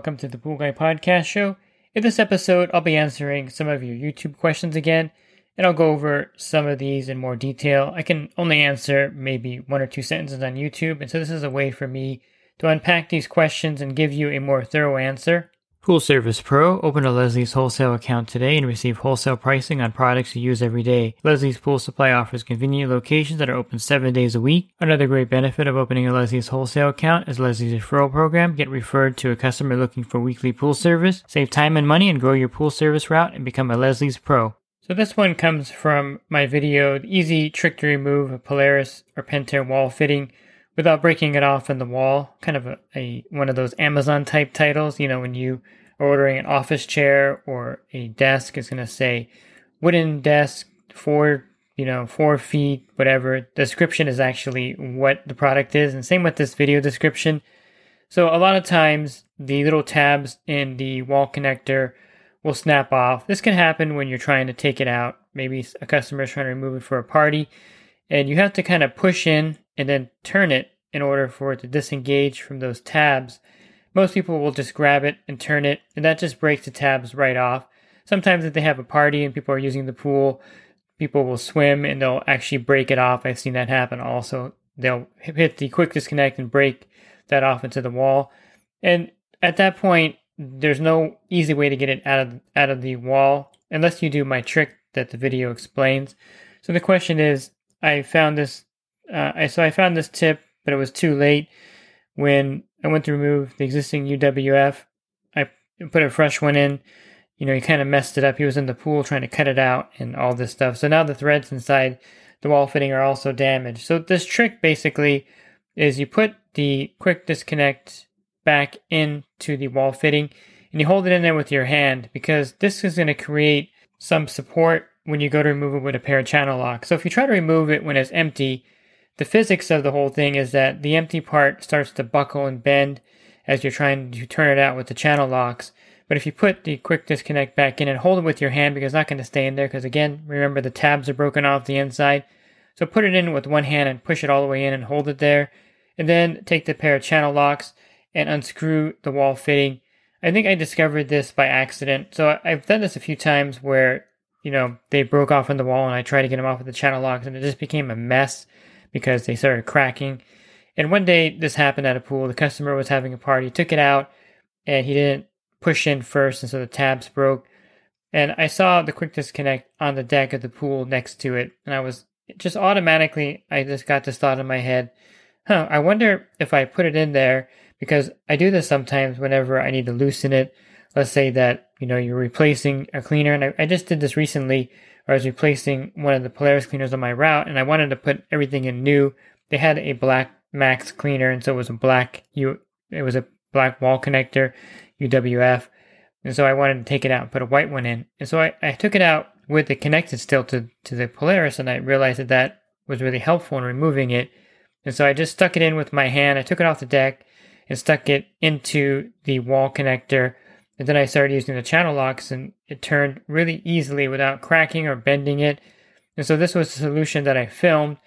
Welcome to the Pool Guy Podcast Show. In this episode, I'll be answering some of your YouTube questions again, and I'll go over some of these in more detail. I can only answer maybe one or two sentences on YouTube, and so this is a way for me to unpack these questions and give you a more thorough answer. Pool Service Pro, open a Leslie's wholesale account today and receive wholesale pricing on products you use every day. Leslie's Pool Supply offers convenient locations that are open seven days a week. Another great benefit of opening a Leslie's wholesale account is Leslie's referral program. Get referred to a customer looking for weekly pool service. Save time and money and grow your pool service route and become a Leslie's Pro. So this one comes from my video, the easy trick to remove a Polaris or Pentair wall fitting without breaking it off in the wall. Kind of a, a one of those Amazon type titles, you know, when you are ordering an office chair or a desk, it's going to say wooden desk, four, you know, four feet, whatever. Description is actually what the product is. And same with this video description. So a lot of times the little tabs in the wall connector will snap off. This can happen when you're trying to take it out. Maybe a customer is trying to remove it for a party and you have to kind of push in and then turn it in order for it to disengage from those tabs. Most people will just grab it and turn it, and that just breaks the tabs right off. Sometimes, if they have a party and people are using the pool, people will swim and they'll actually break it off. I've seen that happen also. They'll hit the quick disconnect and break that off into the wall. And at that point, there's no easy way to get it out of out of the wall unless you do my trick that the video explains. So the question is, I found this. Uh, so I found this tip, but it was too late when I went to remove the existing UWF. I put a fresh one in. You know, he kind of messed it up. He was in the pool trying to cut it out and all this stuff. So now the threads inside the wall fitting are also damaged. So this trick basically is you put the quick disconnect back into the wall fitting and you hold it in there with your hand because this is going to create some support when you go to remove it with a pair of channel locks. So if you try to remove it when it's empty, the physics of the whole thing is that the empty part starts to buckle and bend as you're trying to turn it out with the channel locks. But if you put the quick disconnect back in and hold it with your hand because it's not going to stay in there because again, remember the tabs are broken off the inside. So put it in with one hand and push it all the way in and hold it there. And then take the pair of channel locks and unscrew the wall fitting. I think I discovered this by accident. So I've done this a few times where you know, they broke off in the wall and I tried to get them off with the channel locks and it just became a mess because they started cracking. And one day this happened at a pool. The customer was having a party, took it out, and he didn't push in first, and so the tabs broke. And I saw the quick disconnect on the deck of the pool next to it, and I was just automatically, I just got this thought in my head, huh, I wonder if I put it in there because I do this sometimes whenever I need to loosen it. Let's say that you know, you're replacing a cleaner. And I, I just did this recently I was replacing one of the Polaris cleaners on my route and I wanted to put everything in new. They had a black max cleaner and so it was a black U it was a black wall connector, UWF. And so I wanted to take it out and put a white one in. And so I, I took it out with it connected still to, to the Polaris and I realized that that was really helpful in removing it. And so I just stuck it in with my hand. I took it off the deck and stuck it into the wall connector and then I started using the channel locks and it turned really easily without cracking or bending it. And so this was a solution that I filmed.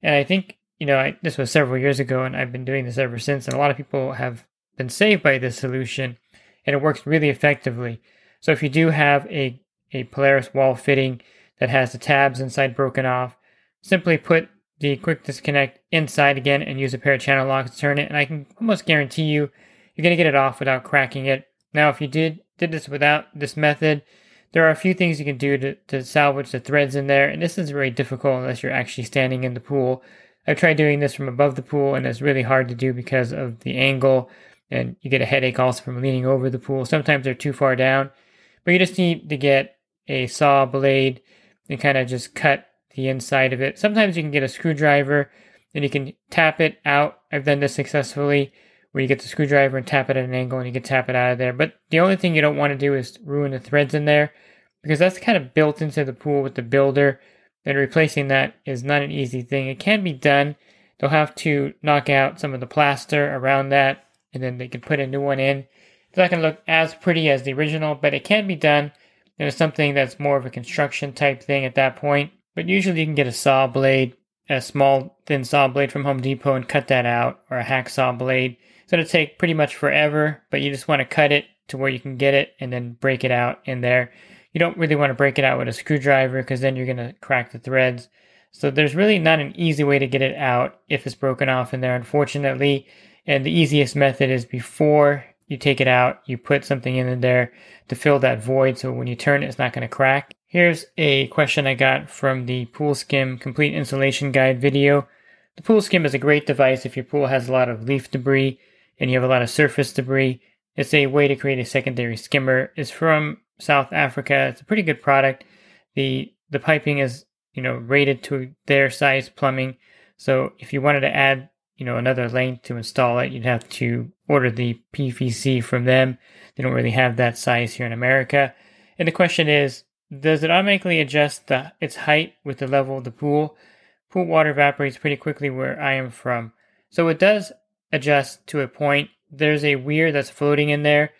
And I think, you know, I, this was several years ago and I've been doing this ever since. And a lot of people have been saved by this solution and it works really effectively. So if you do have a, a Polaris wall fitting that has the tabs inside broken off, simply put the quick disconnect inside again and use a pair of channel locks to turn it. And I can almost guarantee you, you're going to get it off without cracking it. Now, if you did did this without this method, there are a few things you can do to, to salvage the threads in there, and this is very difficult unless you're actually standing in the pool. I've tried doing this from above the pool, and it's really hard to do because of the angle, and you get a headache also from leaning over the pool. Sometimes they're too far down, but you just need to get a saw blade and kind of just cut the inside of it. Sometimes you can get a screwdriver and you can tap it out. I've done this successfully where you get the screwdriver and tap it at an angle and you can tap it out of there. But the only thing you don't want to do is ruin the threads in there because that's kind of built into the pool with the builder. And replacing that is not an easy thing. It can be done. They'll have to knock out some of the plaster around that and then they can put a new one in. It's not going to look as pretty as the original, but it can be done. And it's something that's more of a construction type thing at that point. But usually you can get a saw blade, a small thin saw blade from Home Depot and cut that out, or a hacksaw blade. It's going to take pretty much forever, but you just want to cut it to where you can get it and then break it out in there. You don't really want to break it out with a screwdriver because then you're going to crack the threads. So there's really not an easy way to get it out if it's broken off in there, unfortunately. And the easiest method is before you take it out, you put something in there to fill that void so when you turn it, it's not going to crack. Here's a question I got from the Pool Skim Complete Insulation Guide video. The Pool Skim is a great device if your pool has a lot of leaf debris and you have a lot of surface debris. It's a way to create a secondary skimmer. It's from South Africa. It's a pretty good product. The the piping is, you know, rated to their size plumbing. So if you wanted to add, you know, another length to install it, you'd have to order the PVC from them. They don't really have that size here in America. And the question is, does it automatically adjust the, its height with the level of the pool? Pool water evaporates pretty quickly where I am from. So it does adjust to a point. There's a weir that's floating in there,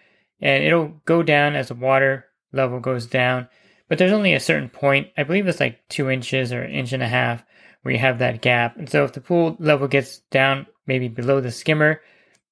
and it'll go down as the water level goes down. But there's only a certain point, I believe it's like two inches or an inch and a half, where you have that gap. And so if the pool level gets down maybe below the skimmer,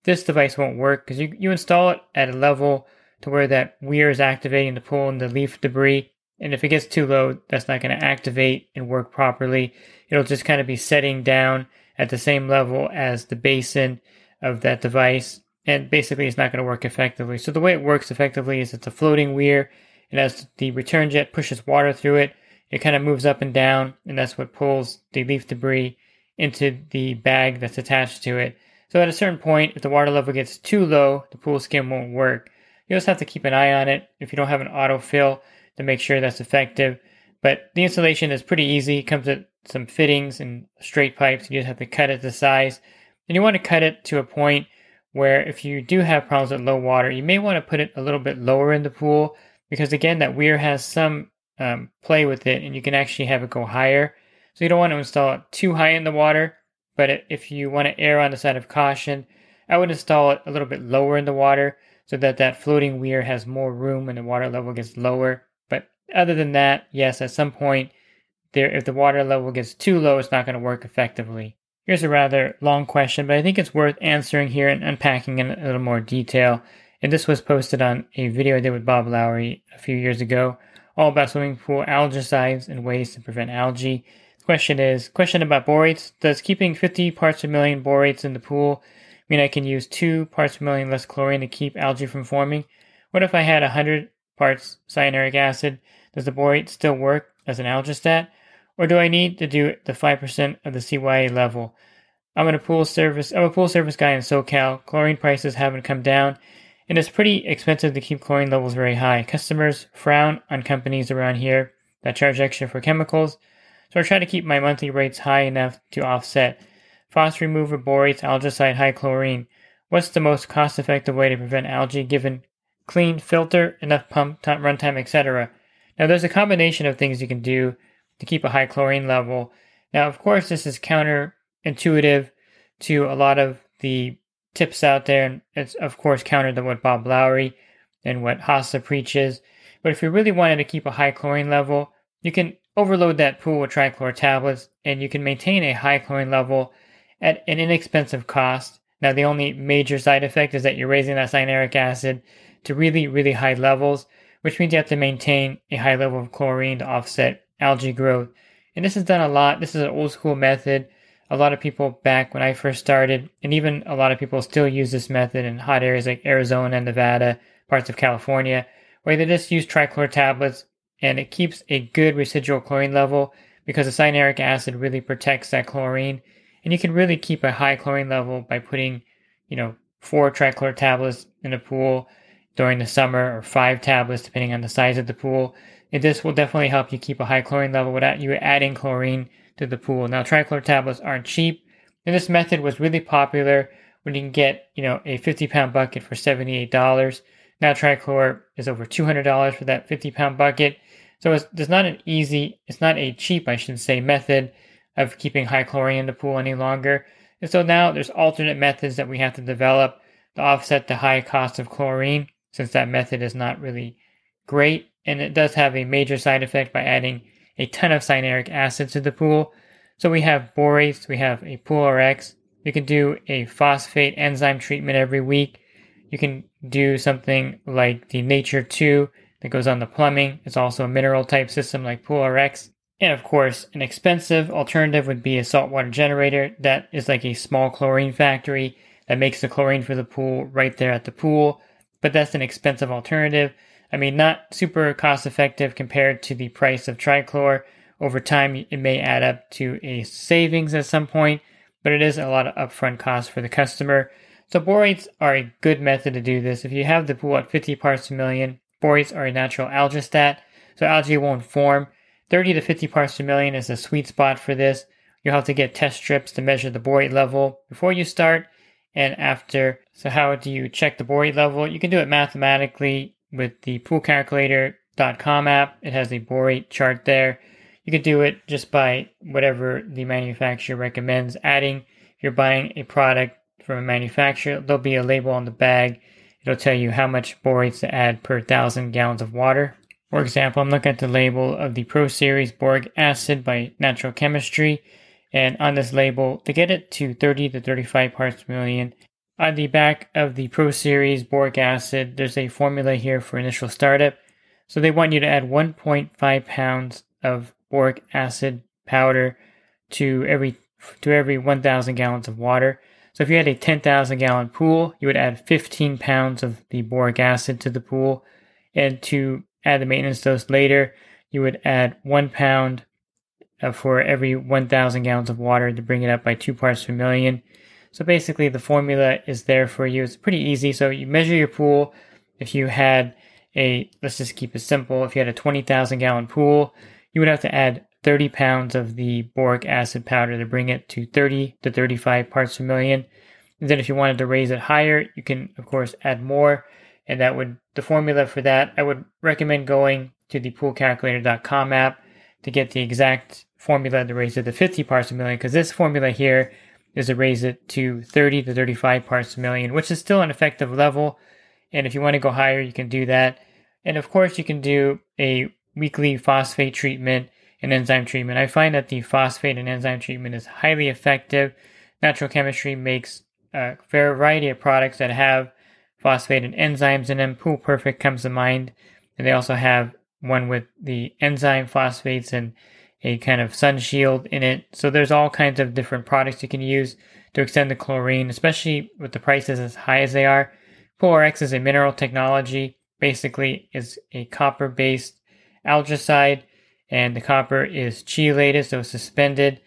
this device won't work because you, you install it at a level to where that weir is activating the pool and the leaf debris and if it gets too low, that's not going to activate and work properly. It'll just kind of be setting down at the same level as the basin of that device. And basically, it's not going to work effectively. So, the way it works effectively is it's a floating weir. And as the return jet pushes water through it, it kind of moves up and down. And that's what pulls the leaf debris into the bag that's attached to it. So, at a certain point, if the water level gets too low, the pool skim won't work. You also have to keep an eye on it. If you don't have an autofill, to make sure that's effective. But the installation is pretty easy. It comes with some fittings and straight pipes. You just have to cut it to size. And you want to cut it to a point where if you do have problems with low water, you may want to put it a little bit lower in the pool because again, that weir has some um, play with it and you can actually have it go higher. So you don't want to install it too high in the water, but if you want to err on the side of caution, I would install it a little bit lower in the water so that that floating weir has more room and the water level gets lower But other than that, yes, at some point, there if the water level gets too low, it's not going to work effectively. Here's a rather long question, but I think it's worth answering here and unpacking in a little more detail. And this was posted on a video I did with Bob Lowry a few years ago, all about swimming pool algicides and ways to prevent algae. The question is, question about borates. Does keeping 50 parts per million borates in the pool mean I can use 2 parts per million less chlorine to keep algae from forming? What if I had 100 parts cyanuric acid? Does the borate still work as an algistat? Or do I need to do the 5% of the CYA level? I'm a pool service I'm a pool service guy in SoCal. Chlorine prices haven't come down, and it's pretty expensive to keep chlorine levels very high. Customers frown on companies around here that charge extra for chemicals, so I try to keep my monthly rates high enough to offset. Phos remover borates, algicide, high chlorine. What's the most cost effective way to prevent algae given clean filter, enough pump time, runtime, etc.? Now, there's a combination of things you can do to keep a high chlorine level. Now, of course, this is counterintuitive to a lot of the tips out there, and it's, of course, counter to what Bob Lowry and what HASA preaches. But if you really wanted to keep a high chlorine level, you can overload that pool with trichlor tablets, and you can maintain a high chlorine level at an inexpensive cost. Now, the only major side effect is that you're raising that cyanuric acid to really, really high levels which means you have to maintain a high level of chlorine to offset algae growth. And this is done a lot. This is an old school method. A lot of people back when I first started, and even a lot of people still use this method in hot areas like Arizona Nevada, parts of California, where they just use trichlor tablets and it keeps a good residual chlorine level because the cyanuric acid really protects that chlorine. And you can really keep a high chlorine level by putting, you know, four trichlor tablets in a pool during the summer or five tablets depending on the size of the pool And this will definitely help you keep a high chlorine level without you adding chlorine to the pool. Now, trichlor tablets aren't cheap, and this method was really popular when you can get, you know, a 50 pound bucket for $78. Now, trichlor is over $200 for that 50 pound bucket. So it's, it's not an easy, it's not a cheap, I should say, method of keeping high chlorine in the pool any longer. And so now there's alternate methods that we have to develop to offset the high cost of chlorine, since that method is not really great. And it does have a major side effect by adding a ton of cyanuric acid to the pool. So we have borates, we have a Pool RX. You can do a phosphate enzyme treatment every week. You can do something like the Nature 2 that goes on the plumbing. It's also a mineral type system like Pool RX. And of course, an expensive alternative would be a saltwater generator that is like a small chlorine factory that makes the chlorine for the pool right there at the pool. But that's an expensive alternative. I mean, not super cost effective compared to the price of trichlor. Over time, it may add up to a savings at some point, but it is a lot of upfront cost for the customer. So borates are a good method to do this. If you have the pool at 50 parts per million, borates are a natural algistat, so algae won't form. 30 to 50 parts per million is a sweet spot for this. You'll have to get test strips to measure the borate level before you start and after. So how do you check the borate level? You can do it mathematically with the poolcalculator.com app. It has a borate chart there. You could do it just by whatever the manufacturer recommends adding. If you're buying a product from a manufacturer, there'll be a label on the bag. It'll tell you how much borates to add per thousand gallons of water. For example, I'm looking at the label of the Pro Series boric acid by Natural Chemistry, and on this label, to get it to 30 to 35 parts per million, on the back of the Pro Series boric acid, there's a formula here for initial startup. So they want you to add 1.5 pounds of boric acid powder to every to every 1,000 gallons of water. So if you had a 10,000 gallon pool, you would add 15 pounds of the boric acid to the pool, and to add the maintenance dose later, you would add one pound uh, for every 1,000 gallons of water to bring it up by two parts per million. So basically, the formula is there for you. It's pretty easy. So you measure your pool. If you had a, let's just keep it simple, if you had a 20,000 gallon pool, you would have to add 30 pounds of the boric acid powder to bring it to 30 to 35 parts per million. And then if you wanted to raise it higher, you can, of course, add more and that would the formula for that i would recommend going to the poolcalculator.com app to get the exact formula to raise it to 50 parts per million because this formula here is to raise it to 30 to 35 parts per million which is still an effective level and if you want to go higher you can do that and of course you can do a weekly phosphate treatment and enzyme treatment i find that the phosphate and enzyme treatment is highly effective natural chemistry makes a variety of products that have phosphate and enzymes in them. Pool Perfect comes to mind. And they also have one with the enzyme phosphates and a kind of sun shield in it. So there's all kinds of different products you can use to extend the chlorine, especially with the prices as high as they are. PoolRx is a mineral technology. Basically, is a copper-based algicide, and the copper is chelated, so it's suspended,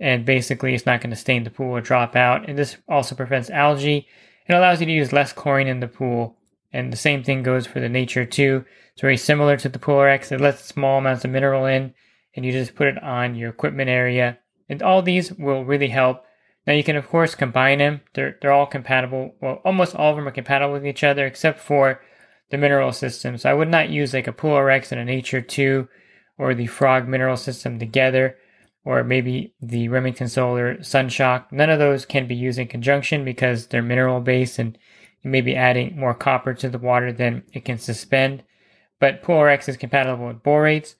and basically it's not going to stain the pool or drop out. And this also prevents algae it allows you to use less chlorine in the pool. And the same thing goes for the Nature 2. It's very similar to the Pool RX. It lets small amounts of mineral in, and you just put it on your equipment area. And all these will really help. Now you can of course combine them. They're they're all compatible. Well, almost all of them are compatible with each other except for the mineral system. So I would not use like a Pool RX and a Nature 2 or the Frog mineral system together or maybe the Remington Solar Sunshock. None of those can be used in conjunction because they're mineral based and you may be adding more copper to the water than it can suspend. But PoolRx is compatible with borates.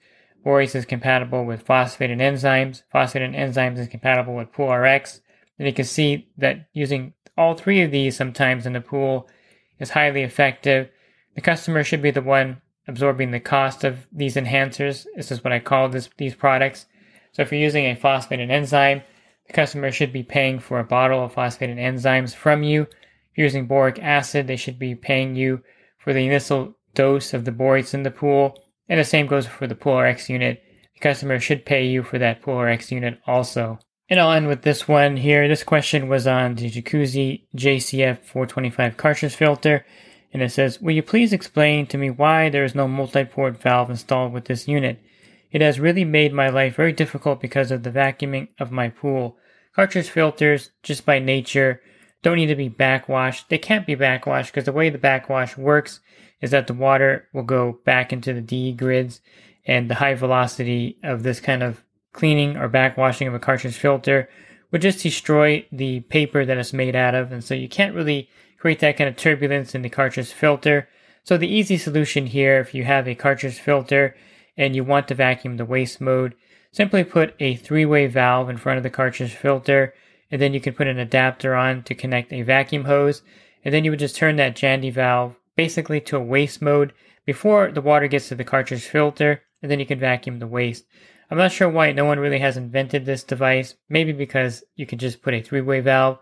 Borates is compatible with phosphate and enzymes. Phosphate and enzymes is compatible with PoolRx. And you can see that using all three of these sometimes in the pool is highly effective. The customer should be the one absorbing the cost of these enhancers. This is what I call this, these products. So if you're using a phosphate and enzyme, the customer should be paying for a bottle of phosphate and enzymes from you. If you're using boric acid, they should be paying you for the initial dose of the borates in the pool. And the same goes for the Pool RX unit. The customer should pay you for that Pool RX unit also. And I'll end with this one here. This question was on the Jacuzzi JCF 425 cartridge filter. And it says, Will you please explain to me why there is no multi-port valve installed with this unit? It has really made my life very difficult because of the vacuuming of my pool. Cartridge filters, just by nature, don't need to be backwashed. They can't be backwashed because the way the backwash works is that the water will go back into the DE grids and the high velocity of this kind of cleaning or backwashing of a cartridge filter would just destroy the paper that it's made out of. And so you can't really create that kind of turbulence in the cartridge filter. So the easy solution here, if you have a cartridge filter and you want to vacuum the waste mode, simply put a three-way valve in front of the cartridge filter and then you can put an adapter on to connect a vacuum hose and then you would just turn that Jandy valve basically to a waste mode before the water gets to the cartridge filter and then you can vacuum the waste. I'm not sure why no one really has invented this device, maybe because you could just put a three-way valve,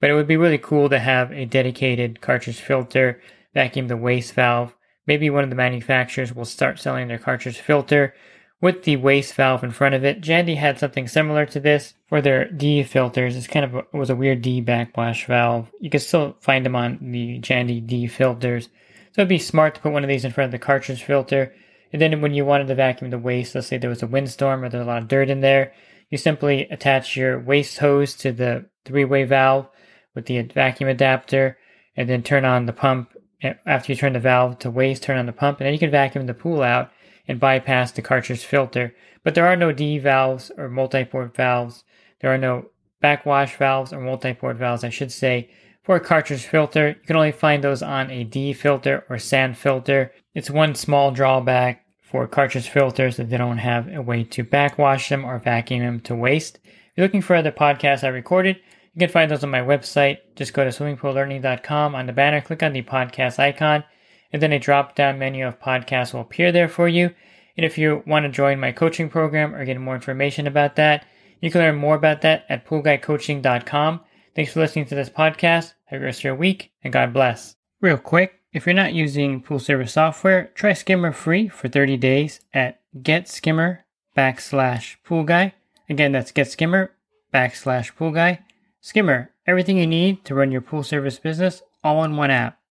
but it would be really cool to have a dedicated cartridge filter vacuum the waste valve. Maybe one of the manufacturers will start selling their cartridge filter with the waste valve in front of it. Jandy had something similar to this for their DE filters. It's kind of a, it was a weird D backwash valve. You can still find them on the Jandy DE filters. So it'd be smart to put one of these in front of the cartridge filter. And then when you wanted to vacuum the waste, let's say there was a windstorm or there's a lot of dirt in there, you simply attach your waste hose to the three-way valve with the vacuum adapter and then turn on the pump. Eh, after you turn the valve to waste, turn on the pump, and then you can vacuum the pool out and bypass the cartridge filter. But there are no D valves or multi-port valves. There are no backwash valves or multi-port valves, I should say. For a cartridge filter, you can only find those on a DE filter or sand filter. It's one small drawback for cartridge filters that they don't have a way to backwash them or vacuum them to waste. If you're looking for other podcasts I recorded, you can find those on my website. Just go to swimmingpoollearning.com on the banner, click on the podcast icon, and then a drop down menu of podcasts will appear there for you. And if you want to join my coaching program or get more information about that, you can learn more about that at poolguycoaching.com. Thanks for listening to this podcast. Have a rest of your week, and God bless. Real quick, if you're not using pool service software, try Skimmer free for 30 days at getskimmer backslash. Again, that's getskimmer backslash pool guy. Skimmer, everything you need to run your pool service business all in one app.